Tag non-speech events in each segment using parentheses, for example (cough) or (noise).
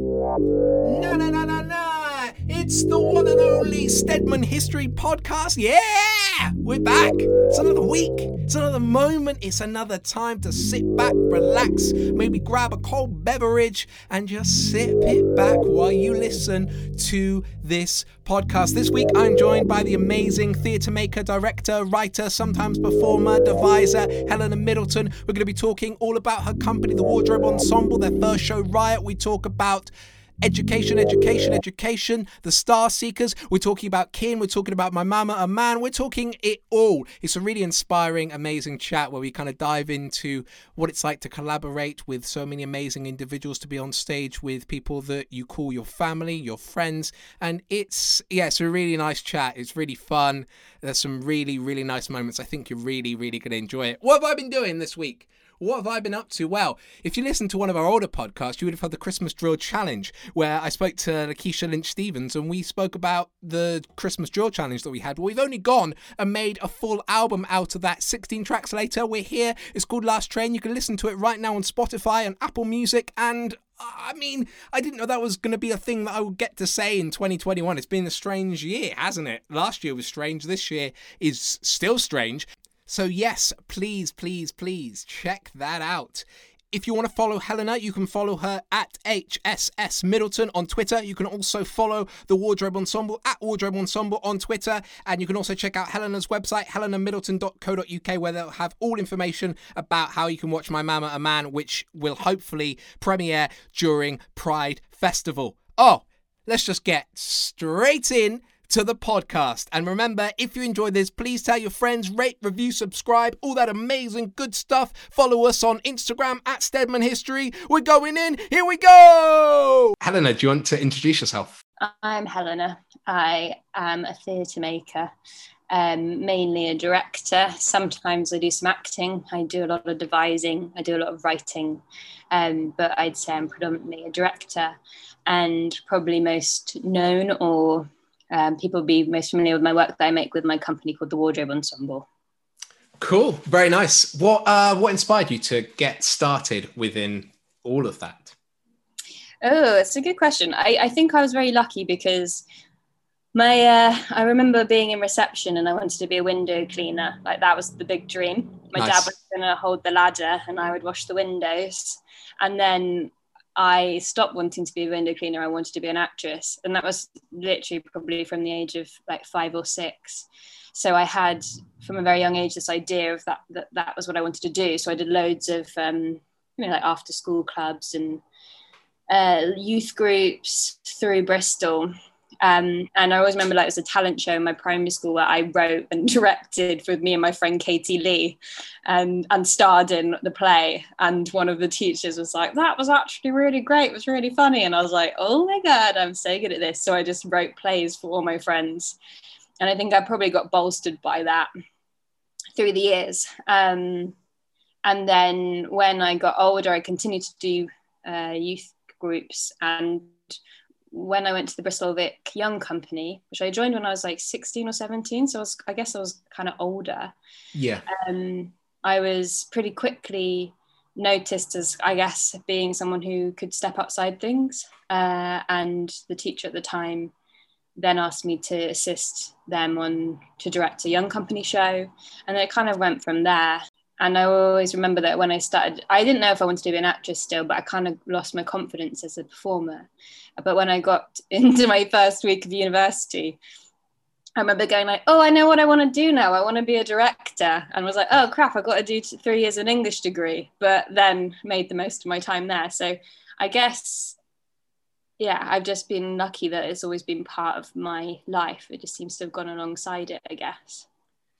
No, no, no, no, no. It's the one and only Stedman History Podcast. Yeah! We're back. It's another week. It's another moment. It's another time to sit back, relax, maybe grab a cold beverage and just sip it back while you listen to this podcast. This week, I'm joined by the amazing theatre maker, director, writer, sometimes performer, deviser, Helena Middleton. We're going to be talking all about her company, the Wardrobe Ensemble, their first show, Riot. We talk about education, education, education, the Star Seekers. We're talking about Kin. We're talking about My Mum, a Man. We're talking it all. It's a really inspiring, amazing chat where we kind of dive into what it's like to collaborate with so many amazing individuals, to be on stage with people that you call your family, your friends. And it's, yeah, it's a really nice chat. It's really fun. There's some really, really nice moments. I think you're really, really going to enjoy it. What have I been doing this week? What have I been up to? Well, if you listen to one of our older podcasts, you would have had the Christmas Drill Challenge, where I spoke to Lakeisha Lynch Stevens and we spoke about the Christmas Drill Challenge that we had. Well, we've only gone and made a full album out of that. 16 tracks later, we're here. It's called Last Train. You can listen to it right now on Spotify and Apple Music and I mean, I didn't know that was going to be a thing that I would get to say in 2021. It's been a strange year, hasn't it? Last year was strange. This year is still strange. So, yes, please, please, please check that out. If you want to follow Helena, you can follow her at HSS Middleton on Twitter. You can also follow the Wardrobe Ensemble at Wardrobe Ensemble on Twitter. And you can also check out Helena's website, helenamiddleton.co.uk, where they'll have all information about how you can watch My Mum a Man, which will hopefully premiere during Pride Festival. Oh, let's just get straight in to the podcast. And remember, if you enjoy this, please tell your friends, rate, review, subscribe, all that amazing good stuff. Follow us on Instagram at Stedman History. We're going in. Here we go. Helena, do you want to introduce yourself? I'm Helena. I am a theatre maker. Um, mainly a director. Sometimes I do some acting. I do a lot of devising. I do a lot of writing. Um, but I'd say I'm predominantly a director and probably most known or um, people will be most familiar with my work that I make with my company called the Wardrobe Ensemble. Cool, very nice. What uh, what inspired you to get started within all of that? Oh, it's a good question. I, I think I was very lucky because my uh, I remember being in reception and I wanted to be a window cleaner. Like that was the big dream. My nice. dad was going to hold the ladder and I would wash the windows. And then I stopped wanting to be a window cleaner. I wanted to be an actress. And that was literally probably from the age of like five or six. So I had from a very young age this idea of that that, that was what I wanted to do. So I did loads of um, you know like after school clubs and uh, youth groups through Bristol. Um, and I always remember like it was a talent show in my primary school where I wrote and (laughs) directed with me and my friend Katie Lee and, and starred in the play. And one of the teachers was like, that was actually really great. It was really funny. And I was like, oh my God, I'm so good at this. So I just wrote plays for all my friends. And I think I probably got bolstered by that through the years. Um, and then when I got older, I continued to do uh, youth groups and when I went to the Bristol Vic Young Company, which I joined when I was like 16 or 17, so I was I guess I was kind of older. Yeah. Um, I was pretty quickly noticed as I guess being someone who could step outside things, uh, and the teacher at the time then asked me to assist them on to direct a young company show, and it kind of went from there. And I always remember that when I started, I didn't know if I wanted to be an actress still, but I kind of lost my confidence as a performer. But when I got (laughs) into my first week of university, I remember going like, "Oh, I know what I want to do now. I want to be a director." And was like, "Oh crap, I've got to do three years an English degree." But then made the most of my time there. So I guess, yeah, I've just been lucky that it's always been part of my life. It just seems to have gone alongside it, I guess.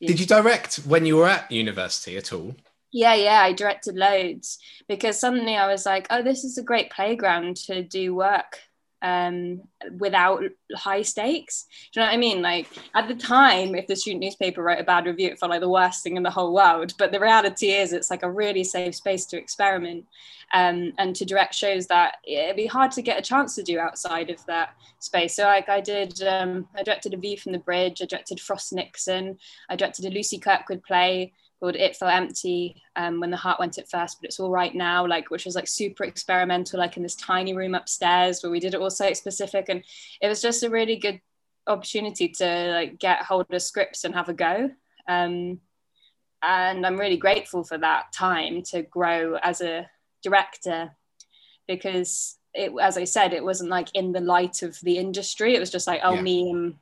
Did you direct when you were at university at all? Yeah, yeah, I directed loads because suddenly I was like, oh, this is a great playground to do work um, without high stakes. Do you know what I mean? Like at the time, if the student newspaper wrote a bad review, it felt like the worst thing in the whole world. But the reality is, it's like a really safe space to experiment um, and to direct shows that it'd be hard to get a chance to do outside of that space. So like I did, um, I directed A View from the Bridge, I directed Frost Nixon, I directed a Lucy Kirkwood play called It Felt Empty um, when the heart went at first, but it's all right now, like which was like super experimental, like in this tiny room upstairs where we did it all site specific. And it was just a really good opportunity to like get hold of scripts and have a go. Um, and I'm really grateful for that time to grow as a director because it, as I said, it wasn't like in the light of the industry. It was just like, oh, yeah. me and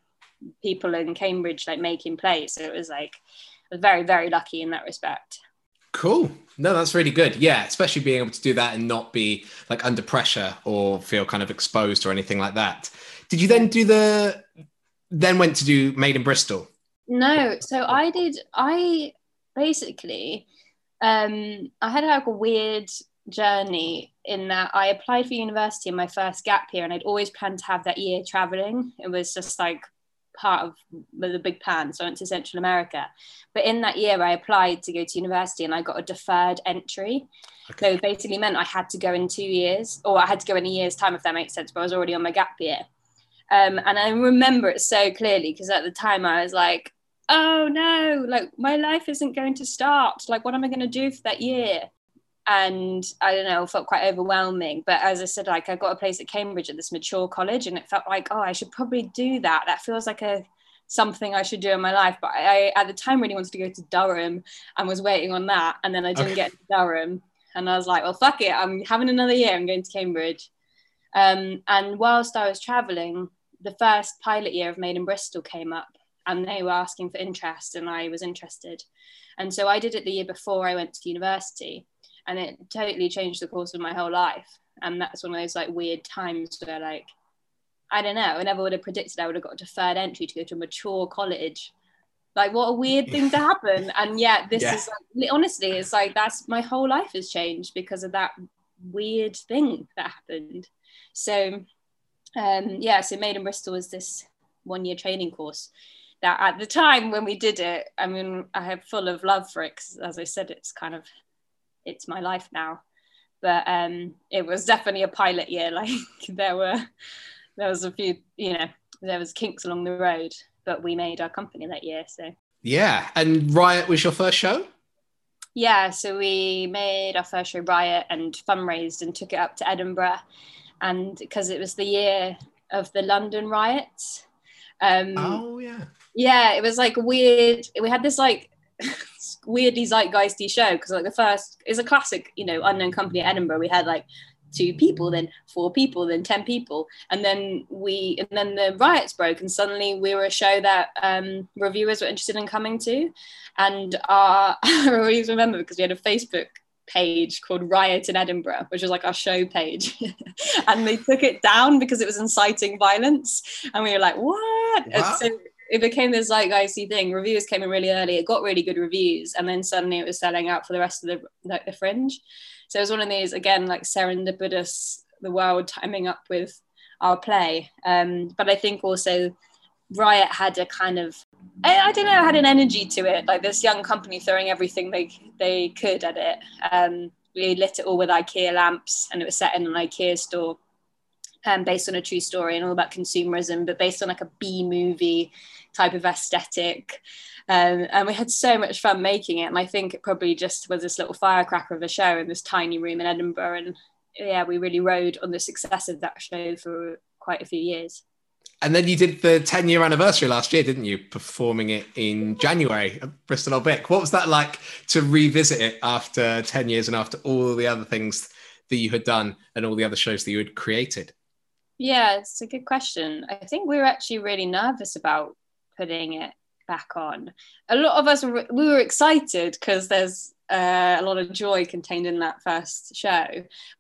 people in Cambridge like making plays. So it was like very, very lucky in that respect. Cool. No, that's really good. Yeah, especially being able to do that and not be like under pressure or feel kind of exposed or anything like that. Did you then do the then went to do Made in Bristol? No. So I did I basically um I had like a weird journey in that I applied for university in my first gap year and I'd always planned to have that year traveling. It was just like part of the big plan. So I went to Central America. But in that year, I applied to go to university and I got a deferred entry. Okay. So basically meant I had to go in two years, or I had to go in a year's time, if that makes sense. But I was already on my gap year. Um, and I remember it so clearly because at the time I was like, oh no, like my life isn't going to start. Like, what am I going to do for that year? And I don't know, felt quite overwhelming. But as I said, like I got a place at Cambridge at this mature college, and it felt like, oh, I should probably do that. That feels like a something I should do in my life. But I, at the time, really wanted to go to Durham and was waiting on that, and then I didn't okay. get to Durham, and I was like, well, fuck it, I'm having another year. I'm going to Cambridge. Um, and whilst I was traveling, the first pilot year of Made in Bristol came up, and they were asking for interest, and I was interested. And so I did it the year before I went to university and it totally changed the course of my whole life. And that's one of those like weird times where like I don't know I never would have predicted I would have got a deferred entry to go to a mature college. Like what a weird thing to (laughs) happen. And yet this yeah. is like, honestly it's like that's my whole life has changed because of that weird thing that happened. So um yeah so made in bristol was this one year training course that at the time when we did it i mean i have full of love for it because as i said it's kind of it's my life now. But um, it was definitely a pilot year. (laughs) Like there were, there was a few, you know, there was kinks along the road, but we made our company that year. So yeah, and Riot was your first show. Yeah, so we made our first show Riot and fundraised and took it up to Edinburgh, and because it was the year of the London riots. Um, oh yeah. Yeah, it was like weird. We had this like (laughs) weirdly zeitgeisty show because like the first is a classic, you know, unknown company at Edinburgh. We had like two people, then four people, then ten people, and then we and then the riots broke, and suddenly we were a show that um, reviewers were interested in coming to, and our (laughs) I always remember because we had a Facebook page called Riot in Edinburgh, which was like our show page. (laughs) and they took it down because it was inciting violence. And we were like, what? Wow. So it became this zeitgeisty thing. Reviews came in really early. It got really good reviews, and then suddenly it was selling out for the rest of the like the fringe. So it was one of these again like serendipitous the world timing up with our play. Um, but I think also Riot had a kind of I, I, don't know had an energy to it, like this young company throwing everything they they could at it. Um, we lit it all with IKEA lamps, and it was set in an IKEA store um, based on a true story and all about consumerism, but based on like a B movie type of aesthetic. Um, and we had so much fun making it. And I think it probably just was this little firecracker of a show in this tiny room in Edinburgh. And yeah, we really rode on the success of that show for quite a few years. And then you did the 10 year anniversary last year, didn't you? Performing it in January at Bristol Old Vic. What was that like to revisit it after 10 years and after all the other things that you had done and all the other shows that you had created? Yeah, it's a good question. I think we were actually really nervous about putting it back on. A lot of us we were excited because there's uh, a lot of joy contained in that first show.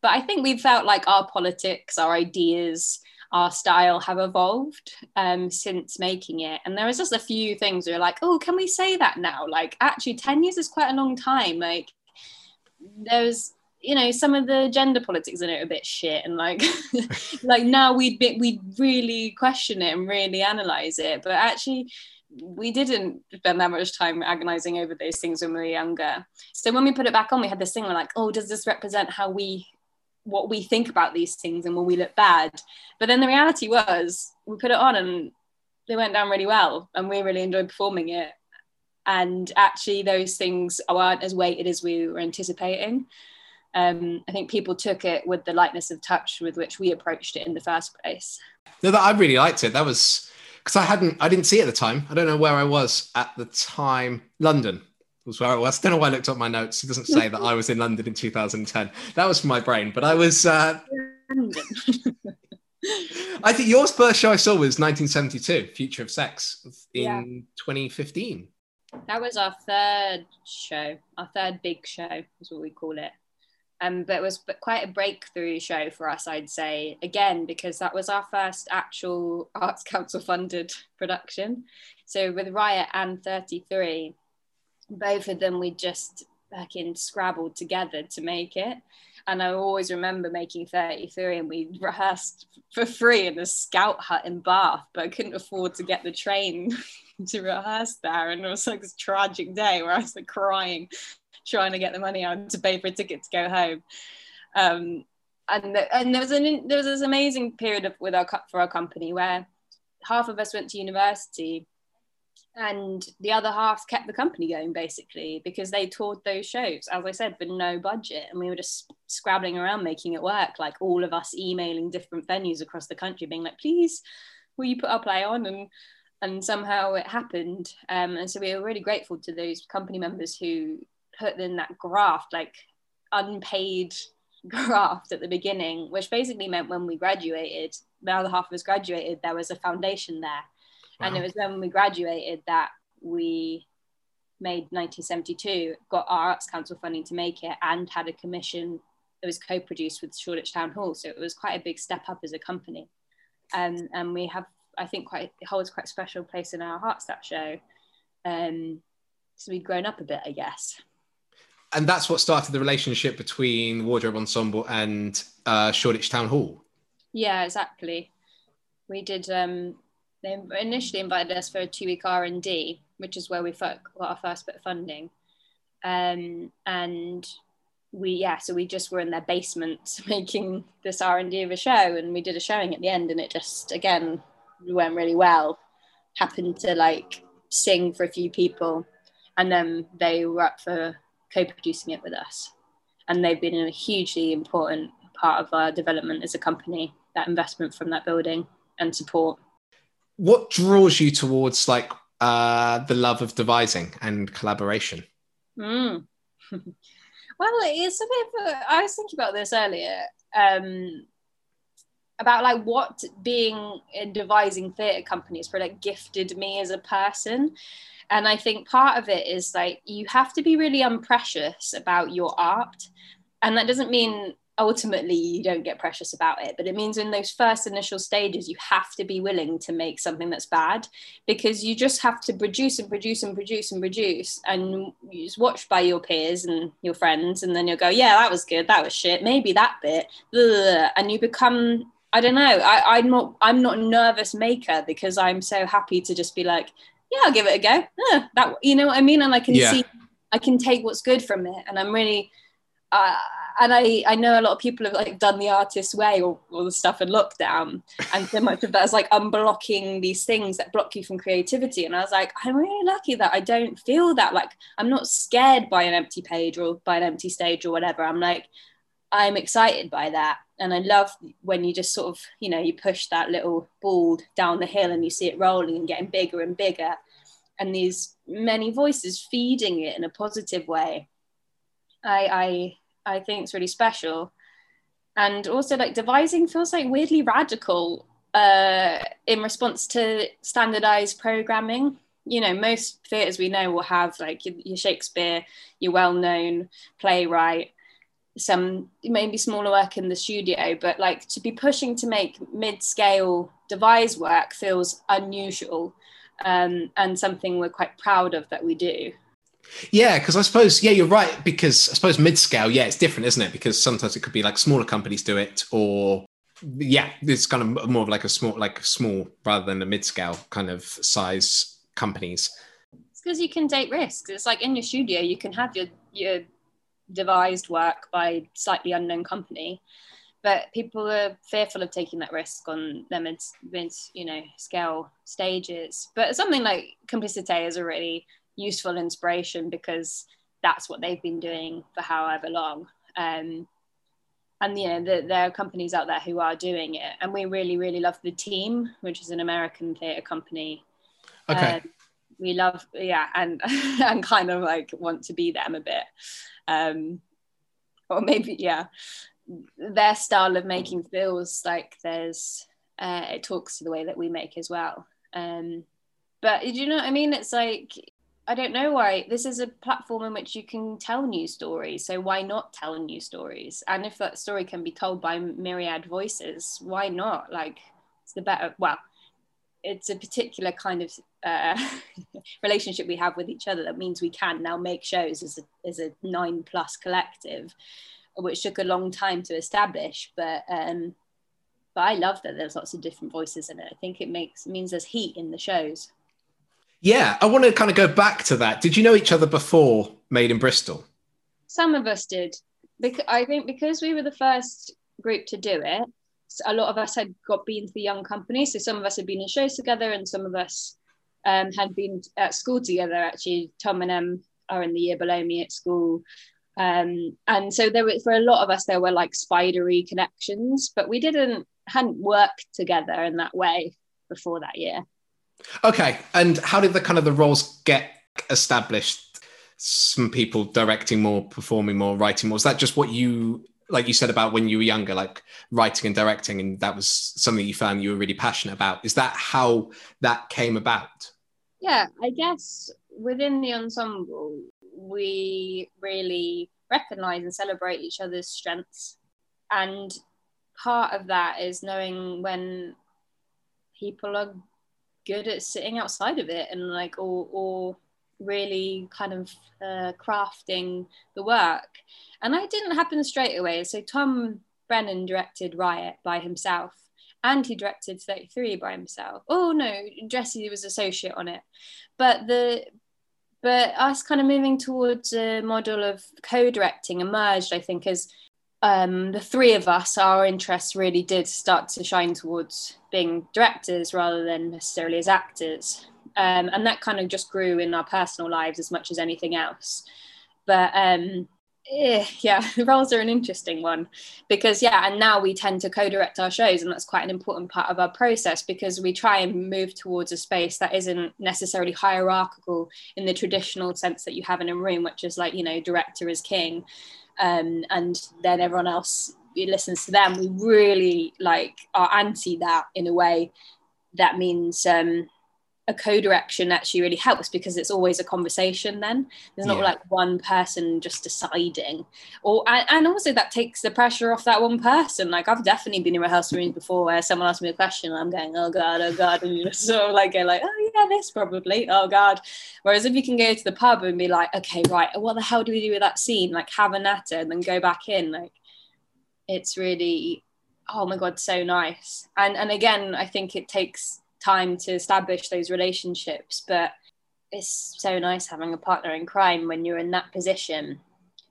But I think we felt like our politics, our ideas, our style have evolved um, since making it. And there was just a few things we were like, oh, can we say that now? Like, actually, 10 years is quite a long time. Like, there's you know some of the gender politics in it are a bit shit and like (laughs) like now we'd be, we'd really question it and really analyze it. But actually we didn't spend that much time agonizing over those things when we were younger. So when we put it back on we had this thing we're like oh does this represent how we what we think about these things and will we look bad? But then the reality was we put it on and they went down really well and we really enjoyed performing it. And actually those things aren't as weighted as we were anticipating. Um, I think people took it with the lightness of touch with which we approached it in the first place. No, that I really liked it. That was because I hadn't, I didn't see it at the time. I don't know where I was at the time. London was where I was. I don't know why I looked up my notes. It doesn't say that I was in London in 2010. That was my brain, but I was. Uh, (laughs) I think your first show I saw was 1972, Future of Sex, in yeah. 2015. That was our third show, our third big show, is what we call it. Um, but it was quite a breakthrough show for us, I'd say, again, because that was our first actual (laughs) Arts Council funded production. So with Riot and 33, both of them we just fucking scrabbled together to make it. And I always remember making 33 and we rehearsed for free in a scout hut in Bath, but I couldn't afford to get the train (laughs) to rehearse there. And it was like this tragic day where I was like crying, trying to get the money out to pay for a ticket to go home. Um, and, the, and there was an there was this amazing period of, with our for our company where half of us went to university and the other half kept the company going basically because they toured those shows as i said with no budget. And we were just scrabbling around making it work like all of us emailing different venues across the country being like please will you put our play on? And and somehow it happened. Um, and so we were really grateful to those company members who put in that graft like unpaid (laughs) graft at the beginning which basically meant when we graduated the other half of us graduated there was a foundation there and it was when we graduated that we made 1972, got our Arts Council funding to make it, and had a commission that was co-produced with Shoreditch Town Hall. So it was quite a big step up as a company. Um, and we have, I think, quite it holds quite a special place in our hearts that show. Um, so we've grown up a bit, I guess. And that's what started the relationship between Wardrobe Ensemble and uh, Shoreditch Town Hall. Yeah, exactly. We did um, they initially invited us for a two-week R&D, which is where we got our first bit of funding. Um, and we, yeah, so we just were in their basement (laughs) making this R&D of a show and we did a showing at the end and it just, again, went really well. Happened to like sing for a few people and then they were up for co-producing it with us. And they've been a hugely important part of our development as a company, that investment from that building and support what draws you towards like uh, the love of devising and collaboration? Mm. (laughs) well, it's a bit of a, I was thinking about this earlier um, about like what being in devising theatre companies for like gifted me as a person. And I think part of it is like you have to be really unprecious about your art. And that doesn't mean ultimately you don't get precious about it but it means in those first initial stages you have to be willing to make something that's bad because you just have to produce and produce and produce and produce and you just watch by your peers and your friends. And then you'll go yeah that was good. That was shit. Maybe that bit. And you become I don't know. I, I'm not I'm not a nervous maker because I'm so happy to just be like yeah I'll give it a go. Yeah, that you know what I mean? And I can yeah. see I can take what's good from it. And I'm really uh, and I, I know a lot of people have like done the artist way or all the stuff in lockdown and so much of that is like unblocking these things that block you from creativity. And i was like i'm really lucky that i don't feel that like i'm not scared by an empty page or by an empty stage or whatever. I'm like i'm excited by that and i love when you just sort of you know you push that little ball down the hill and you see it rolling and getting bigger and bigger and these many voices feeding it in a positive way I, I I think it's really special. And also, like devising feels like weirdly radical uh, in response to standardized programming. You know, most theatres we know will have like your Shakespeare, your well-known playwright, some maybe smaller work in the studio, but like to be pushing to make mid-scale devise work feels unusual um, and something we're quite proud of that we do. Yeah, because I suppose yeah, you're right. Because I suppose mid scale, yeah, it's different, isn't it? Because sometimes it could be like smaller companies do it, or yeah, it's kind of more of like a small, like small rather than a mid scale kind of size companies. It's because you can take risks. It's like in your studio, you can have your your devised work by slightly unknown company, but people are fearful of taking that risk on their mid, mid you know scale stages. But something like Complicité is a really useful inspiration because that's what they've been doing for however long. Um, and you know the, there are companies out there who are doing it. And we really really love the team which is an american theatre company. Okay. Um, we love yeah and (laughs) and kind of like want to be them a bit um or maybe yeah their style of making feels like there's uh, it talks to the way that we make as well um but you know what i mean it's like I don't know why. This is a platform in which you can tell new stories. So why not tell new stories? And if that story can be told by myriad voices, why not? Like it's the better. Well, it's a particular kind of uh, (laughs) relationship we have with each other that means we can now make shows as a, as a nine plus collective, which took a long time to establish. But um, but I love that there's lots of different voices in it. I think it makes means there's heat in the shows. Yeah, I want to kind of go back to that. Did you know each other before Made in Bristol? Some of us did. Because I think because we were the first group to do it, a lot of us had got been to the young company. So some of us had been in shows together, and some of us um, had been at school together. Actually, Tom and Em are in the year below me at school. Um, and so there were for a lot of us there were like spidery connections, but we didn't hadn't worked together in that way before that year. Okay, and how did the kind of the roles get established? Some people directing more, performing more, writing more. Was that just what you like you said about when you were younger, like writing and directing, and that was something you found you were really passionate about? Is that how that came about? Yeah, I guess within the ensemble, we really recognize and celebrate each other's strengths. And part of that is knowing when people are good at sitting outside of it and like or or really kind of uh, crafting the work. And that didn't happen straight away. So tom brennan directed riot by himself and he directed 33 by himself. Oh no jesse was associate on it. But the but us kind of moving towards a model of co-directing emerged i think as um, the three of us, our interests really did start to shine towards being directors rather than necessarily as actors. Um, and that kind of just grew in our personal lives as much as anything else. But um, eh, yeah, (laughs) roles are an interesting one because, yeah, and now we tend to co direct our shows, and that's quite an important part of our process because we try and move towards a space that isn't necessarily hierarchical in the traditional sense that you have in a room, which is like, you know, director is king um, and then everyone else listens to them. We really like are anti that in a way. That means um, a co-direction actually really helps because it's always a conversation then. There's not yeah. like one person just deciding. Or and also that takes the pressure off that one person. Like i've definitely been in rehearsal rooms before where someone asks me a question and i'm going oh god oh god and you just sort of like go like oh yeah this probably oh god. Whereas if you can go to the pub and be like okay right what the hell do we do with that scene? Like have a natter and then go back in like it's really oh my god so nice. And and again i think it takes time to establish those relationships. But it's so nice having a partner in crime when you're in that position.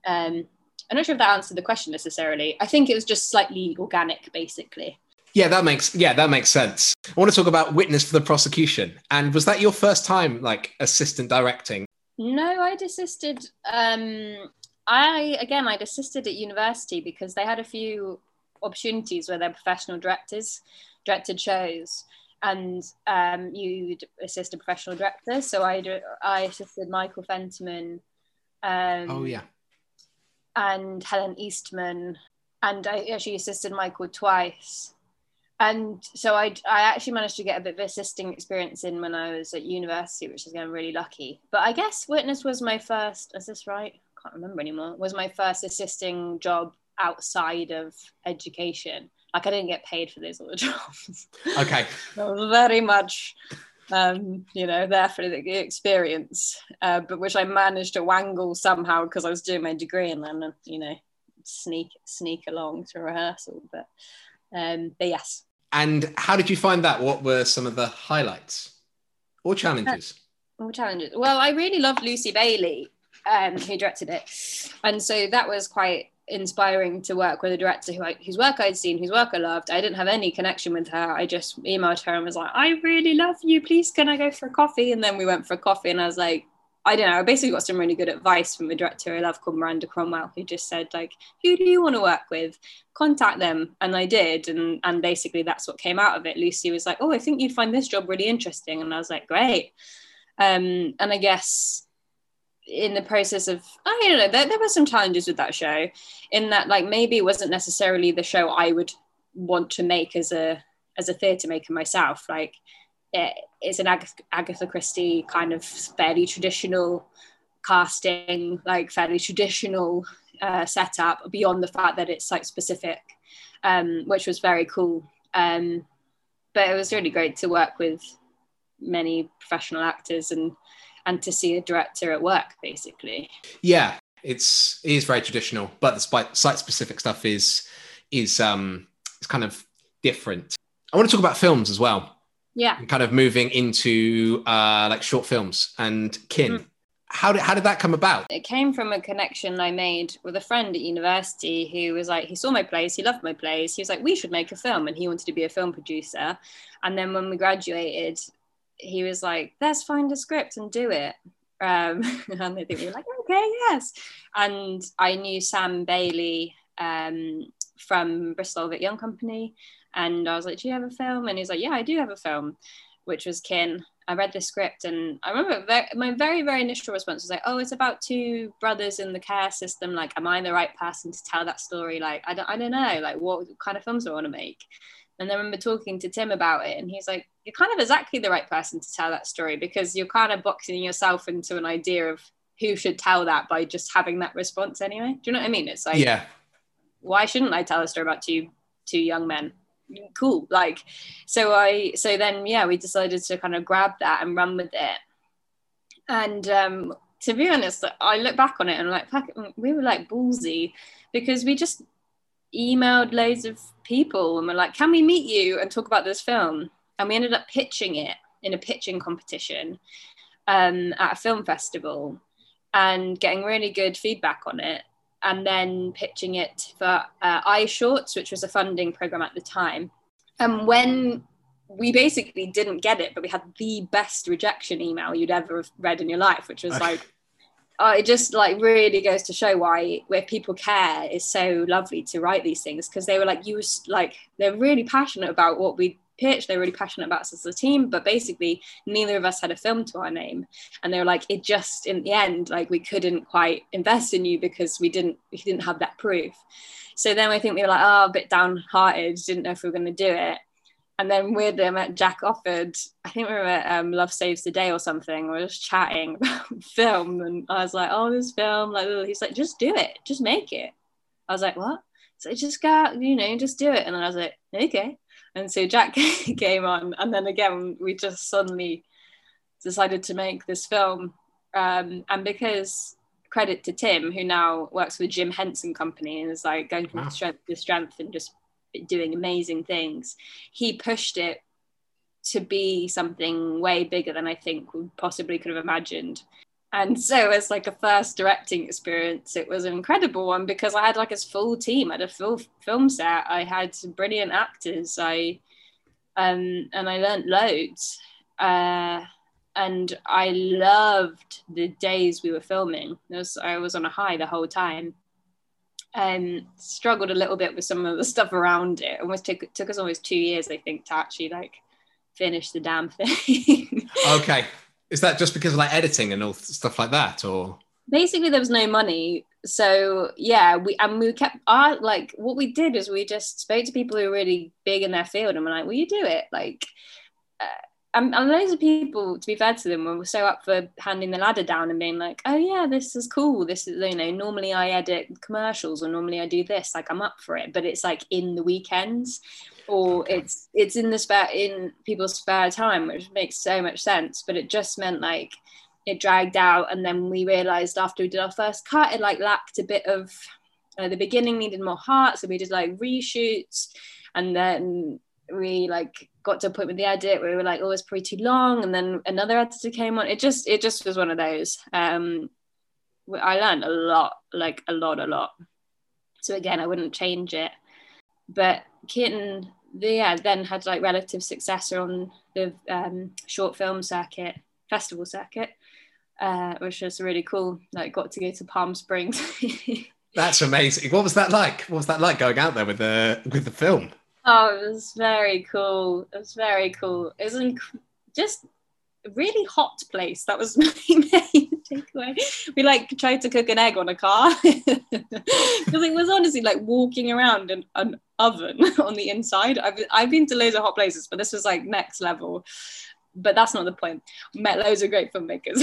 Um, I'm not sure if that answered the question necessarily. I think it was just slightly organic, basically. Yeah, that makes yeah that makes sense. I want to talk about witness for the prosecution. And was that your first time like assistant directing? No, I'd assisted. Um, I again, I'd assisted at university because they had a few opportunities where they're professional directors directed shows, and um, you'd assist a professional director. So I I assisted Michael Fentiman. Um, oh yeah. And Helen Eastman, and I actually assisted Michael twice. And so I, I actually managed to get a bit of assisting experience in when I was at university, which is again really lucky. But I guess Witness was my first. Is this right? I can't remember anymore. Was my first assisting job outside of education like I didn't get paid for those other (laughs) jobs. Okay. very much, um, you know, there for the experience, uh, but which I managed to wangle somehow because I was doing my degree and then, you know, sneak sneak along to rehearsal. But, um, but yes. And how did you find that? What were some of the highlights or challenges? Uh, or challenges. Well, I really loved Lucy Bailey, um, who directed it, and so that was quite inspiring to work with a director who I, whose work I'd seen, whose work I loved. I didn't have any connection with her. I just emailed her and was like, I really love you. Please, can I go for a coffee? And then we went for a coffee, and I was like, I don't know. I basically got some really good advice from a director I love called Miranda Cromwell, who just said like, "Who do you want to work with? Contact them." And I did, and and basically that's what came out of it. Lucy was like, "Oh, I think you'd find this job really interesting," and I was like, "Great." Um, and I guess in the process of I don't know, there, there were some challenges with that show, in that like maybe it wasn't necessarily the show I would want to make as a as a theatre maker myself. Like it, it's an Ag- Agatha Christie kind of fairly traditional casting, like fairly traditional uh, setup beyond the fact that it's site specific, um, which was very cool. Um, but it was really great to work with many professional actors and and to see a director at work basically. Yeah it's it is very traditional but the site specific stuff is is um it's kind of different. I want to talk about films as well. Yeah. Kind of moving into uh, like short films and kin. Mm. how did how did that come about? It came from a connection i made with a friend at university who was like he saw my plays he loved my plays. He was like we should make a film and he wanted to be a film producer. And then when we graduated he was like let's find a script and do it um, (laughs) and I think we were like, okay, yes. And I knew Sam Bailey um, from Bristol Vic Young Company, and I was like, "Do you have a film?" And he's like, "Yeah, I do have a film," which was Kin. I read the script, and I remember my very very initial response was like, "Oh, it's about two brothers in the care system. Like, am I the right person to tell that story? Like, I don't I don't know. Like, what kind of films do I want to make?" And I remember talking to Tim about it, and he's like, "You're kind of exactly the right person to tell that story because you're kind of boxing yourself into an idea of who should tell that by just having that response anyway. Do you know what I mean? It's like, yeah, why shouldn't I tell a story about two two young men? cool like so i so then yeah we decided to kind of grab that and run with it and um to be honest i look back on it and like we were like ballsy because we just emailed loads of people and we're like can we meet you and talk about this film and we ended up pitching it in a pitching competition um, at a film festival and getting really good feedback on it and then pitching it for uh, iShorts, which was a funding program at the time. And when we basically didn't get it, but we had the best rejection email you'd ever read in your life, which was like, uh, it just like really goes to show why where people care is so lovely to write these things because they were like you were like they're really passionate about what we pitch. They were really passionate about us as a team, but basically neither of us had a film to our name. And they were like, it just in the end, like we couldn't quite invest in you because we didn't we didn't have that proof. So then I think we were like, oh, a bit downhearted, didn't know if we were going to do it. And then weirdly, I met Jack Offord. I think we were at um, Love Saves the Day or something. We were just chatting about (laughs) film, and I was like, "Oh, this film!" Like, he's like, "Just do it, just make it." I was like, "What?" So just go out, you know, just do it. And then I was like, "Okay." And so Jack (laughs) came on, and then again, we just suddenly decided to make this film. Um, and because credit to Tim, who now works with Jim Henson Company and is like going from wow. strength to strength and just doing amazing things, he pushed it to be something way bigger than I think we possibly could have imagined. And so, as like a first directing experience, it was an incredible one because I had like a full team. I had a full film set. I had some brilliant actors. I um, and I learned loads. Uh, and I loved the days we were filming. Was, I was on a high the whole time. And struggled a little bit with some of the stuff around it. Almost took took us almost two years, I think, to actually like finish the damn thing. (laughs) okay. Is that just because of like editing and all stuff like that, or? Basically, there was no money, so yeah, we and we kept our like what we did is we just spoke to people who were really big in their field, and we're like, "Will you do it?" Like, uh, and, and loads of people, to be fair to them, were so up for handing the ladder down and being like, "Oh yeah, this is cool. This is you know, normally I edit commercials or normally I do this. Like, I'm up for it." But it's like in the weekends, or it's it's in the spare in people's spare time which makes so much sense but it just meant like it dragged out and then we realized after we did our first cut it like lacked a bit of uh, the beginning needed more heart so we did like reshoots and then we like got to a point with the edit where we were like oh it's pretty too long and then another editor came on it just it just was one of those um i learned a lot like a lot a lot so again i wouldn't change it but kitten they yeah, then had like relative success on the um, short film circuit, festival circuit. uh, which was really cool. Like, got to go to Palm Springs. (laughs) That's amazing. What was that like? What was that like going out there with the with the film? Oh, it was very cool. It was very cool. It was inc- just a really hot place. That was (laughs) my main takeaway. We like tried to cook an egg on a car (laughs) because it was honestly like walking around in an oven (laughs) on the inside. I've I've been to loads of hot places, but this was like next level but that's not the point. Met loads of great filmmakers,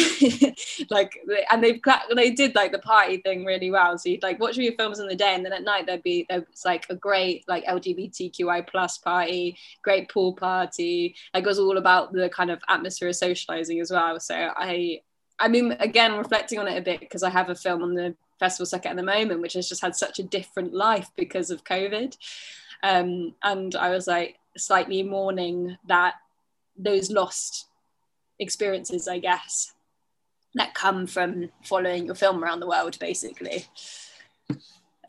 (laughs) like, and they they did like the party thing really well. So you'd like watch your films in the day, and then at night there'd be there's like a great like LGBTQI plus party, great pool party. Like it was all about the kind of atmosphere of socializing as well. So I, I mean, again, reflecting on it a bit because I have a film on the festival circuit at the moment, which has just had such a different life because of COVID. Um, and I was like slightly mourning that those lost experiences, I guess, that come from following your film around the world, basically,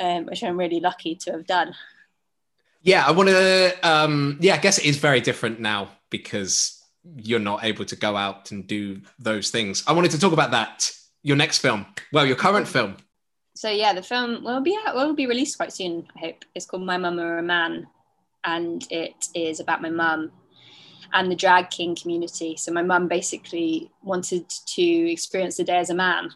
um, which I'm really lucky to have done. Yeah, I want to. Um, yeah, I guess it is very different now because you're not able to go out and do those things. I wanted to talk about that. Your next film, well, your current film. So yeah, the film will be out, will be released quite soon. I hope it's called My Mum or a Man, and it is about my mum and the drag king community. So my mum basically wanted to experience the day as a man.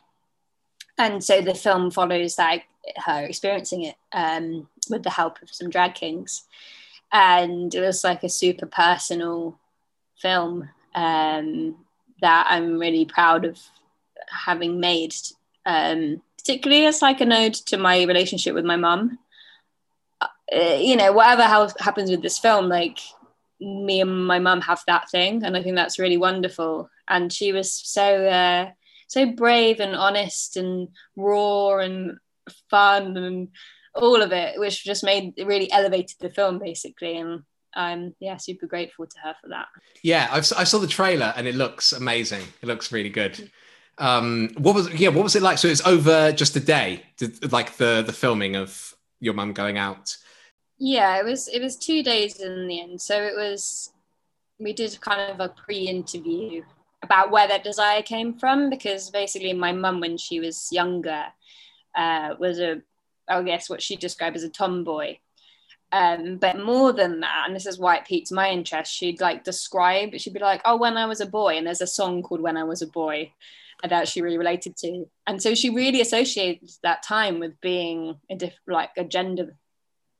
And so the film follows like her experiencing it um, with the help of some drag kings. And it was like a super personal film um, that I'm really proud of having made, um, particularly as like a node to my relationship with my mum. Uh, you know, whatever happens with this film, like me and my mum have that thing and i think that's really wonderful. And she was so uh, so brave and honest and raw and fun and all of it which just made it really elevated the film basically. And I'm yeah super grateful to her for that. Yeah I've, i saw the trailer and it looks amazing. It looks really good. Um what was yeah what was it like? So it's over just a day Did, like the the filming of your mum going out yeah it was it was two days in the end. So it was we did kind of a pre-interview about where that desire came from because basically my mum when she was younger uh, was a i guess what she described as a tomboy. Um, but more than that and this is why it piqued my interest she'd like describe she'd be like oh when i was a boy and there's a song called when i was a boy that she really related to. And so she really associated that time with being a different like a gender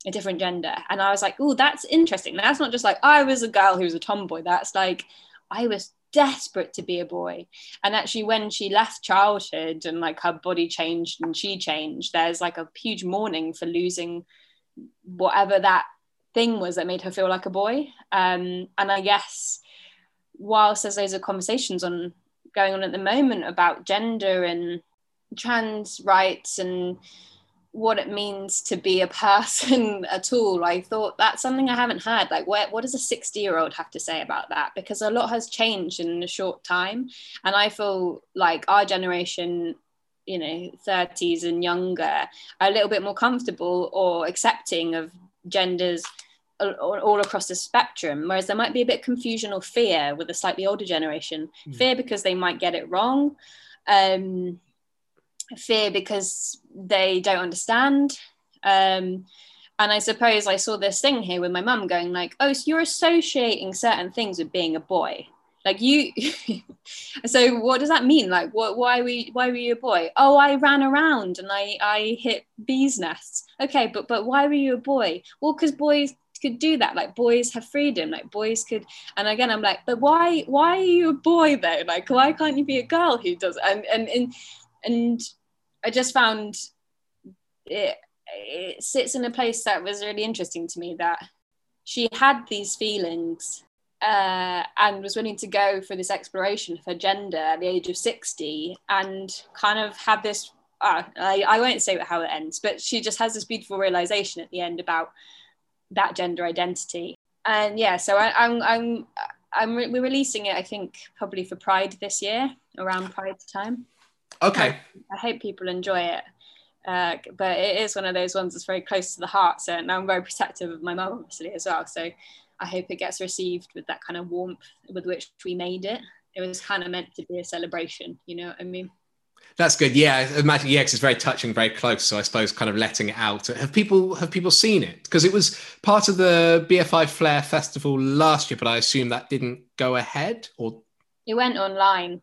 a different gender. And I was like, oh, that's interesting. That's not just like I was a girl who was a tomboy. That's like I was desperate to be a boy. And actually, when she left childhood and like her body changed and she changed, there's like a huge mourning for losing whatever that thing was that made her feel like a boy. Um, and I guess whilst there's loads of conversations on going on at the moment about gender and trans rights and what it means to be a person (laughs) at all. I thought that's something I haven't heard. Like, what, what does a 60 year old have to say about that? Because a lot has changed in a short time. And I feel like our generation, you know, 30s and younger, are a little bit more comfortable or accepting of genders all across the spectrum whereas there might be a bit confusion or fear with a slightly older generation mm. fear because they might get it wrong um, fear because they don't understand. Um, and I suppose I saw this thing here with my mum going like, "Oh, so you're associating certain things with being a boy." Like you, (laughs) so what does that mean? Like, what? Why were you, why were you a boy? Oh, I ran around and I I hit bees nests. Okay, but but why were you a boy? Well, because boys could do that like boys have freedom like boys could and again i'm like but why why are you a boy though like why can't you be a girl who does and and and, and I just found it, it sits in a place that was really interesting to me that she had these feelings uh, and was willing to go for this exploration of her gender at the age of 60 and kind of had this uh, I, I won't say how it ends but she just has this beautiful realization at the end about that gender identity. And yeah so I, I'm, I'm I'm re- we're releasing it I think probably for Pride this year around Pride time Okay. I, I hope people enjoy it. Uh, but it is one of those ones that's very close to the heart. So and I'm very protective of my mum, obviously, as well. So I hope it gets received with that kind of warmth with which we made it. it was kind of meant to be a celebration. You know what I mean? That's good. Yeah, imagine. Yeah, because it's very touching, very close. So I suppose kind of letting it out. Have people have people seen it? Because it was part of the BFI Flare Festival last year, but I assume that didn't go ahead. Or it went online.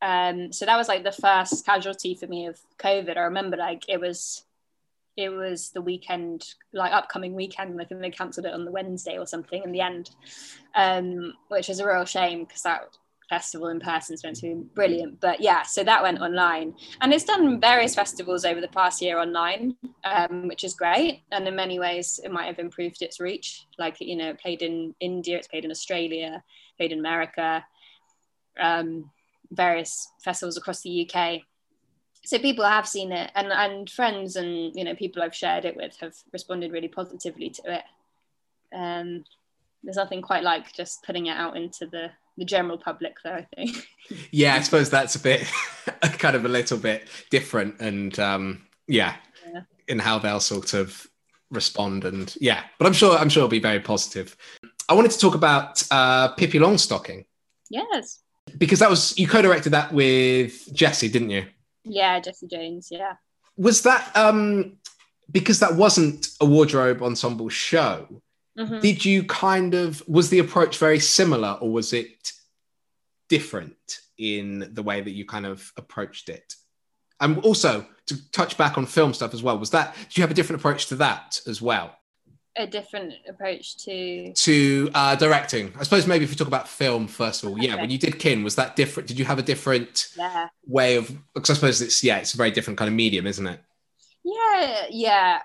Um, so that was like the first casualty for me of COVID. I remember like it was it was the weekend, like upcoming weekend. I think they cancelled it on the Wednesday or something in the end, um, which is a real shame because that festival in person is meant to be brilliant. But yeah, so that went online, and it's done various festivals over the past year online, um, which is great. And in many ways, it might have improved its reach. Like you know, played in India, it's played in Australia, played in America, um, various festivals across the UK. So people have seen it, and and friends and you know people I've shared it with have responded really positively to it. Um, there's nothing quite like just putting it out into the the general public though i think. (laughs) Yeah i suppose that's a bit (laughs) kind of a little bit different and um yeah, yeah. in how they'll sort of respond and yeah but i'm sure i'm sure it'll be very positive. I wanted to talk about uh pippi longstocking. Yes because that was you co-directed that with jesse didn't you yeah jesse jones yeah was that um because that wasn't a wardrobe ensemble show Mm-hmm. Did you kind of was the approach very similar, or was it different in the way that you kind of approached it? And also to touch back on film stuff as well, was that did you have a different approach to that as well? A different approach to to uh, directing. I suppose maybe if we talk about film first of all, okay. yeah. When you did Kin, was that different? Did you have a different yeah. way of? Because I suppose it's yeah, it's a very different kind of medium, isn't it? Yeah, yeah.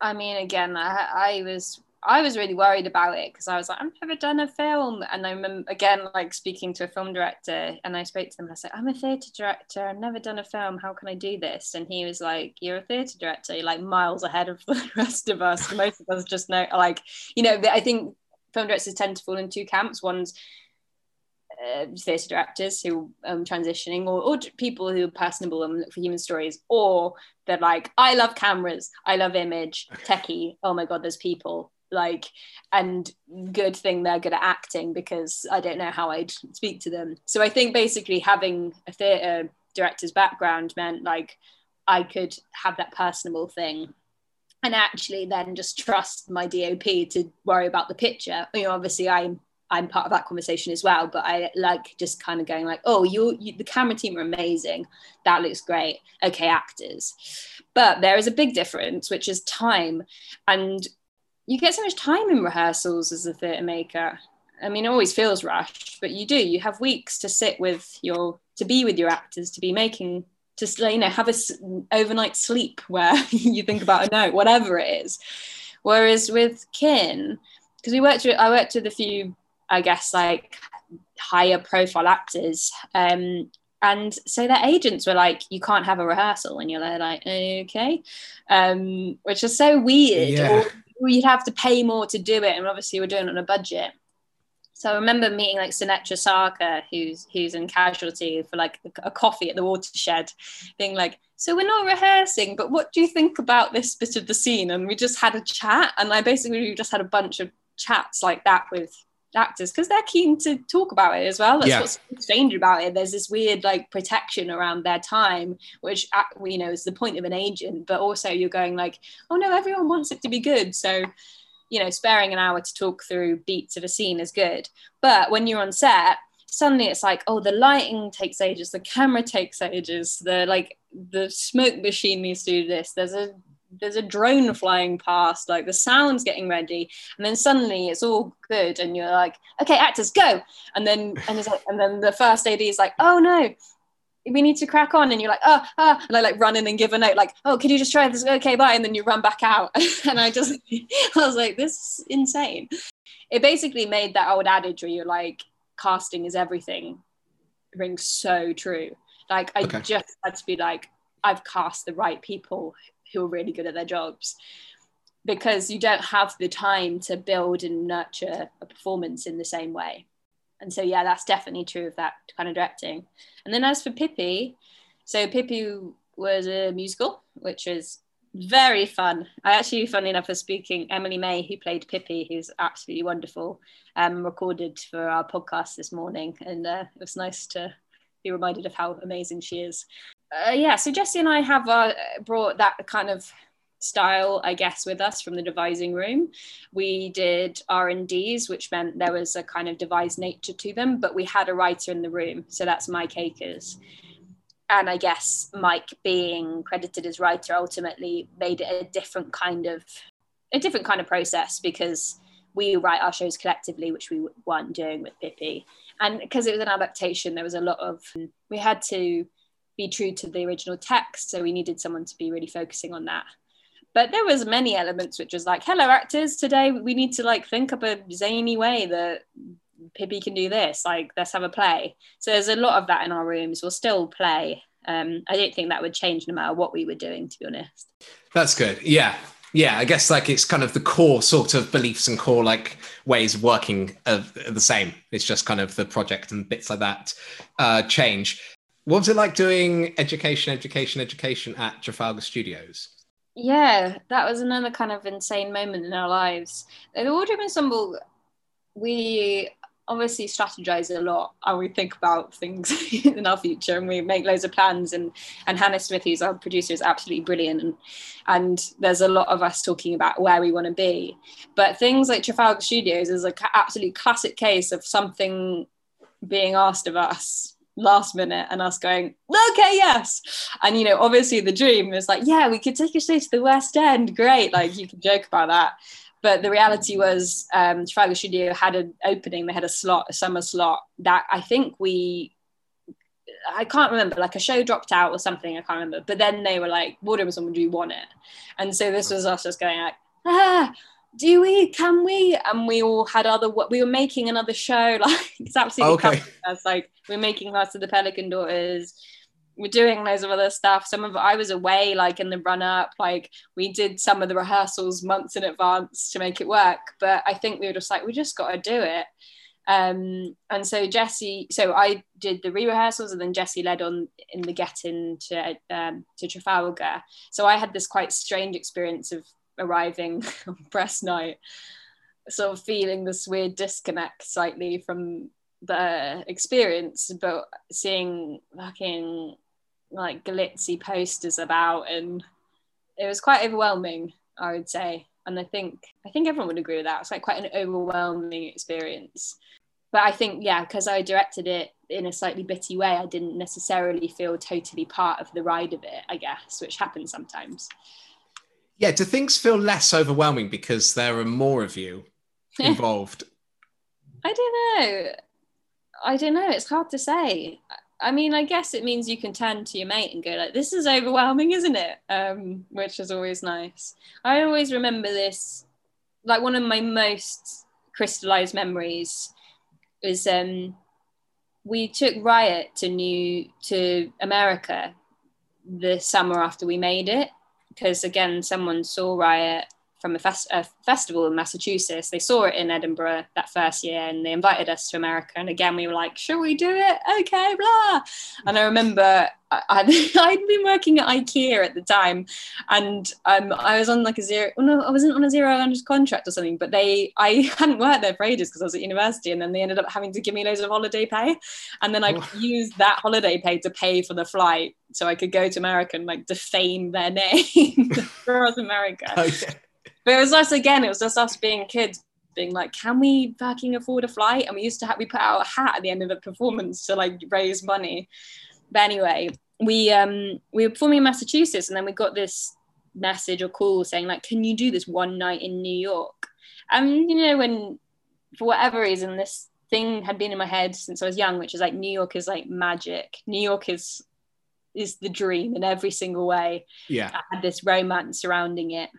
I mean, again, I, I was I was really worried about it because I was like, I've never done a film. And I remember again, like speaking to a film director, and I spoke to them And I said, I'm a theatre director. I've never done a film. How can I do this? And he was like, You're a theatre director. You're like miles ahead of (laughs) the rest of us. Most of us just know, like, you know, I think film directors tend to fall in two camps. One's uh, theatre directors who um transitioning or, or people who are personable and look for human stories or they're like i love cameras i love image techie oh my god there's people like and good thing they're good at acting because i don't know how i'd speak to them. So i think basically having a theatre director's background meant like i could have that personable thing and actually then just trust my dop to worry about the picture. You know obviously i'm i'm part of that conversation as well but i like just kind of going like oh you, you the camera team are amazing. That looks great. Okay actors. But there is a big difference which is time. And you get so much time in rehearsals as a theatre maker. I mean, it always feels rushed, but you do. You have weeks to sit with your, to be with your actors, to be making, to you know, have a overnight sleep where (laughs) you think about a note, whatever it is. Whereas with Kin, because we worked with, I worked with a few, I guess, like higher profile actors, um, and so their agents were like, "You can't have a rehearsal," and you're like, "Okay," um, which is so weird. Yeah. Or, you'd have to pay more to do it, and obviously we're doing it on a budget. So I remember meeting like Sunetra Sarkar, who's who's in Casualty, for like a, a coffee at the watershed, being like, "So we're not rehearsing, but what do you think about this bit of the scene?" And we just had a chat, and I basically just had a bunch of chats like that with actors because they're keen to talk about it as well. That's yeah. what's strange about it. There's this weird like protection around their time, which uh, you know is the point of an agent, but also you're going like, oh no, everyone wants it to be good, so you know, sparing an hour to talk through beats of a scene is good. But when you're on set, suddenly it's like, oh, the lighting takes ages, the camera takes ages, the like the smoke machine needs to do this. There's a there's a drone flying past, like the sound's getting ready, and then suddenly it's all good, and you're like, okay, actors, go, and then and it's like, and then the first AD is like, oh no, we need to crack on, and you're like, oh, ah, and I like run in and give a note, like, oh, can you just try this? Okay, bye, and then you run back out, (laughs) and I just, (laughs) I was like, this is insane. It basically made that old adage where you're like, casting is everything, rings so true. Like I okay. just had to be like, I've cast the right people who are really good at their jobs because you don't have the time to build and nurture a performance in the same way. And so, yeah, that's definitely true of that kind of directing. And then as for Pippi, so Pippi was a musical, which is very fun. I actually, funny enough, was speaking Emily May, who played Pippi, who's absolutely wonderful, um, recorded for our podcast this morning, and uh, it was nice to be reminded of how amazing she is. Uh, yeah, so Jessie and I have uh, brought that kind of style i guess with us from the devising room. We did r&ds which meant there was a kind of devised nature to them but we had a writer in the room so that's mike akers. And i guess mike being credited as writer ultimately made it a different kind of a different kind of process because we write our shows collectively which we weren't doing with pippi and because it was an adaptation there was a lot of we had to be true to the original text so we needed someone to be really focusing on that. But there was many elements which was like hello actors today we need to like think up a zany way that Pippi can do this like let's have a play. So there's a lot of that in our rooms. We'll still play. Um, I don't think that would change no matter what we were doing to be honest. That's good. Yeah. Yeah i guess like it's kind of the core sort of beliefs and core like ways of working are, the same. It's just kind of the project and bits like that uh, change what was it like doing education education education at trafalgar studios? Yeah, that was another kind of insane moment in our lives. The Wardrobe Ensemble, we obviously strategize a lot and we think about things (laughs) in our future and we make loads of plans. And and Hannah Smith who's our producer is absolutely brilliant. And and there's a lot of us talking about where we want to be. But things like Trafalgar Studios is an absolute classic case of something being asked of us last minute and us going, okay, yes. And, you know, obviously the dream is like, yeah, we could take a show to the West End. Great. Like you can joke about that. But the reality was um, Trafalgar Studio had an opening, they had a slot, a summer slot that I think we, I can't remember, like a show dropped out or something, I can't remember. But then they were like, Wardrobe do you want it? And so this was us just going like, ah, do we? Can we? And we all had other what we were making another show (laughs) like it's absolutely okay. that's like we're making Last of the Pelican Daughters. We're doing loads of other stuff. Some of I was away like in the run up like we did some of the rehearsals months in advance to make it work. But I think we were just like we just got to do it. Um, and so Jesse, so I did the re-rehearsals, and then Jesse led on in the get in to um, to Trafalgar. So I had this quite strange experience of arriving (laughs) on press night, sort of feeling this weird disconnect slightly from the experience, but seeing fucking like glitzy posters about and it was quite overwhelming, I would say. And I think I think everyone would agree with that. It's like quite an overwhelming experience. But I think, yeah, because I directed it in a slightly bitty way, I didn't necessarily feel totally part of the ride of it, I guess, which happens sometimes. Yeah, do things feel less overwhelming because there are more of you (laughs) involved? I don't know. I don't know. It's hard to say. I mean, I guess it means you can turn to your mate and go like, "This is overwhelming, isn't it?" Um, which is always nice. I always remember this. Like one of my most crystallized memories is um, we took Riot to New to America the summer after we made it, because again, someone saw Riot from a, fest- a, festival in Massachusetts. They saw it in Edinburgh that first year and they invited us to America. And again, we were like, "Shall we do it? Okay, blah. And I remember I, (laughs) had been working at IKEA at the time and um, I was on like a zero, well, no, I wasn't on a zero hours contract or something, but they, I (laughs) hadn't worked there for ages because I was at university and then they ended up having to give me loads of holiday pay. And then I oh. (laughs) used that holiday pay to pay for the flight so I could go to America and like defame their name across America. Oh, yeah. But it was us again, it was just us being kids being like, can we fucking afford a flight? And we used to have, we put out a hat at the end of the performance to like raise money. But anyway, we um we were performing in Massachusetts and then we got this message or call saying like, can you do this one night in New York? And you know, when for whatever reason this thing had been in my head since I was young, which is like New York is like magic. New York is is the dream in every single way. Yeah. I had this romance surrounding it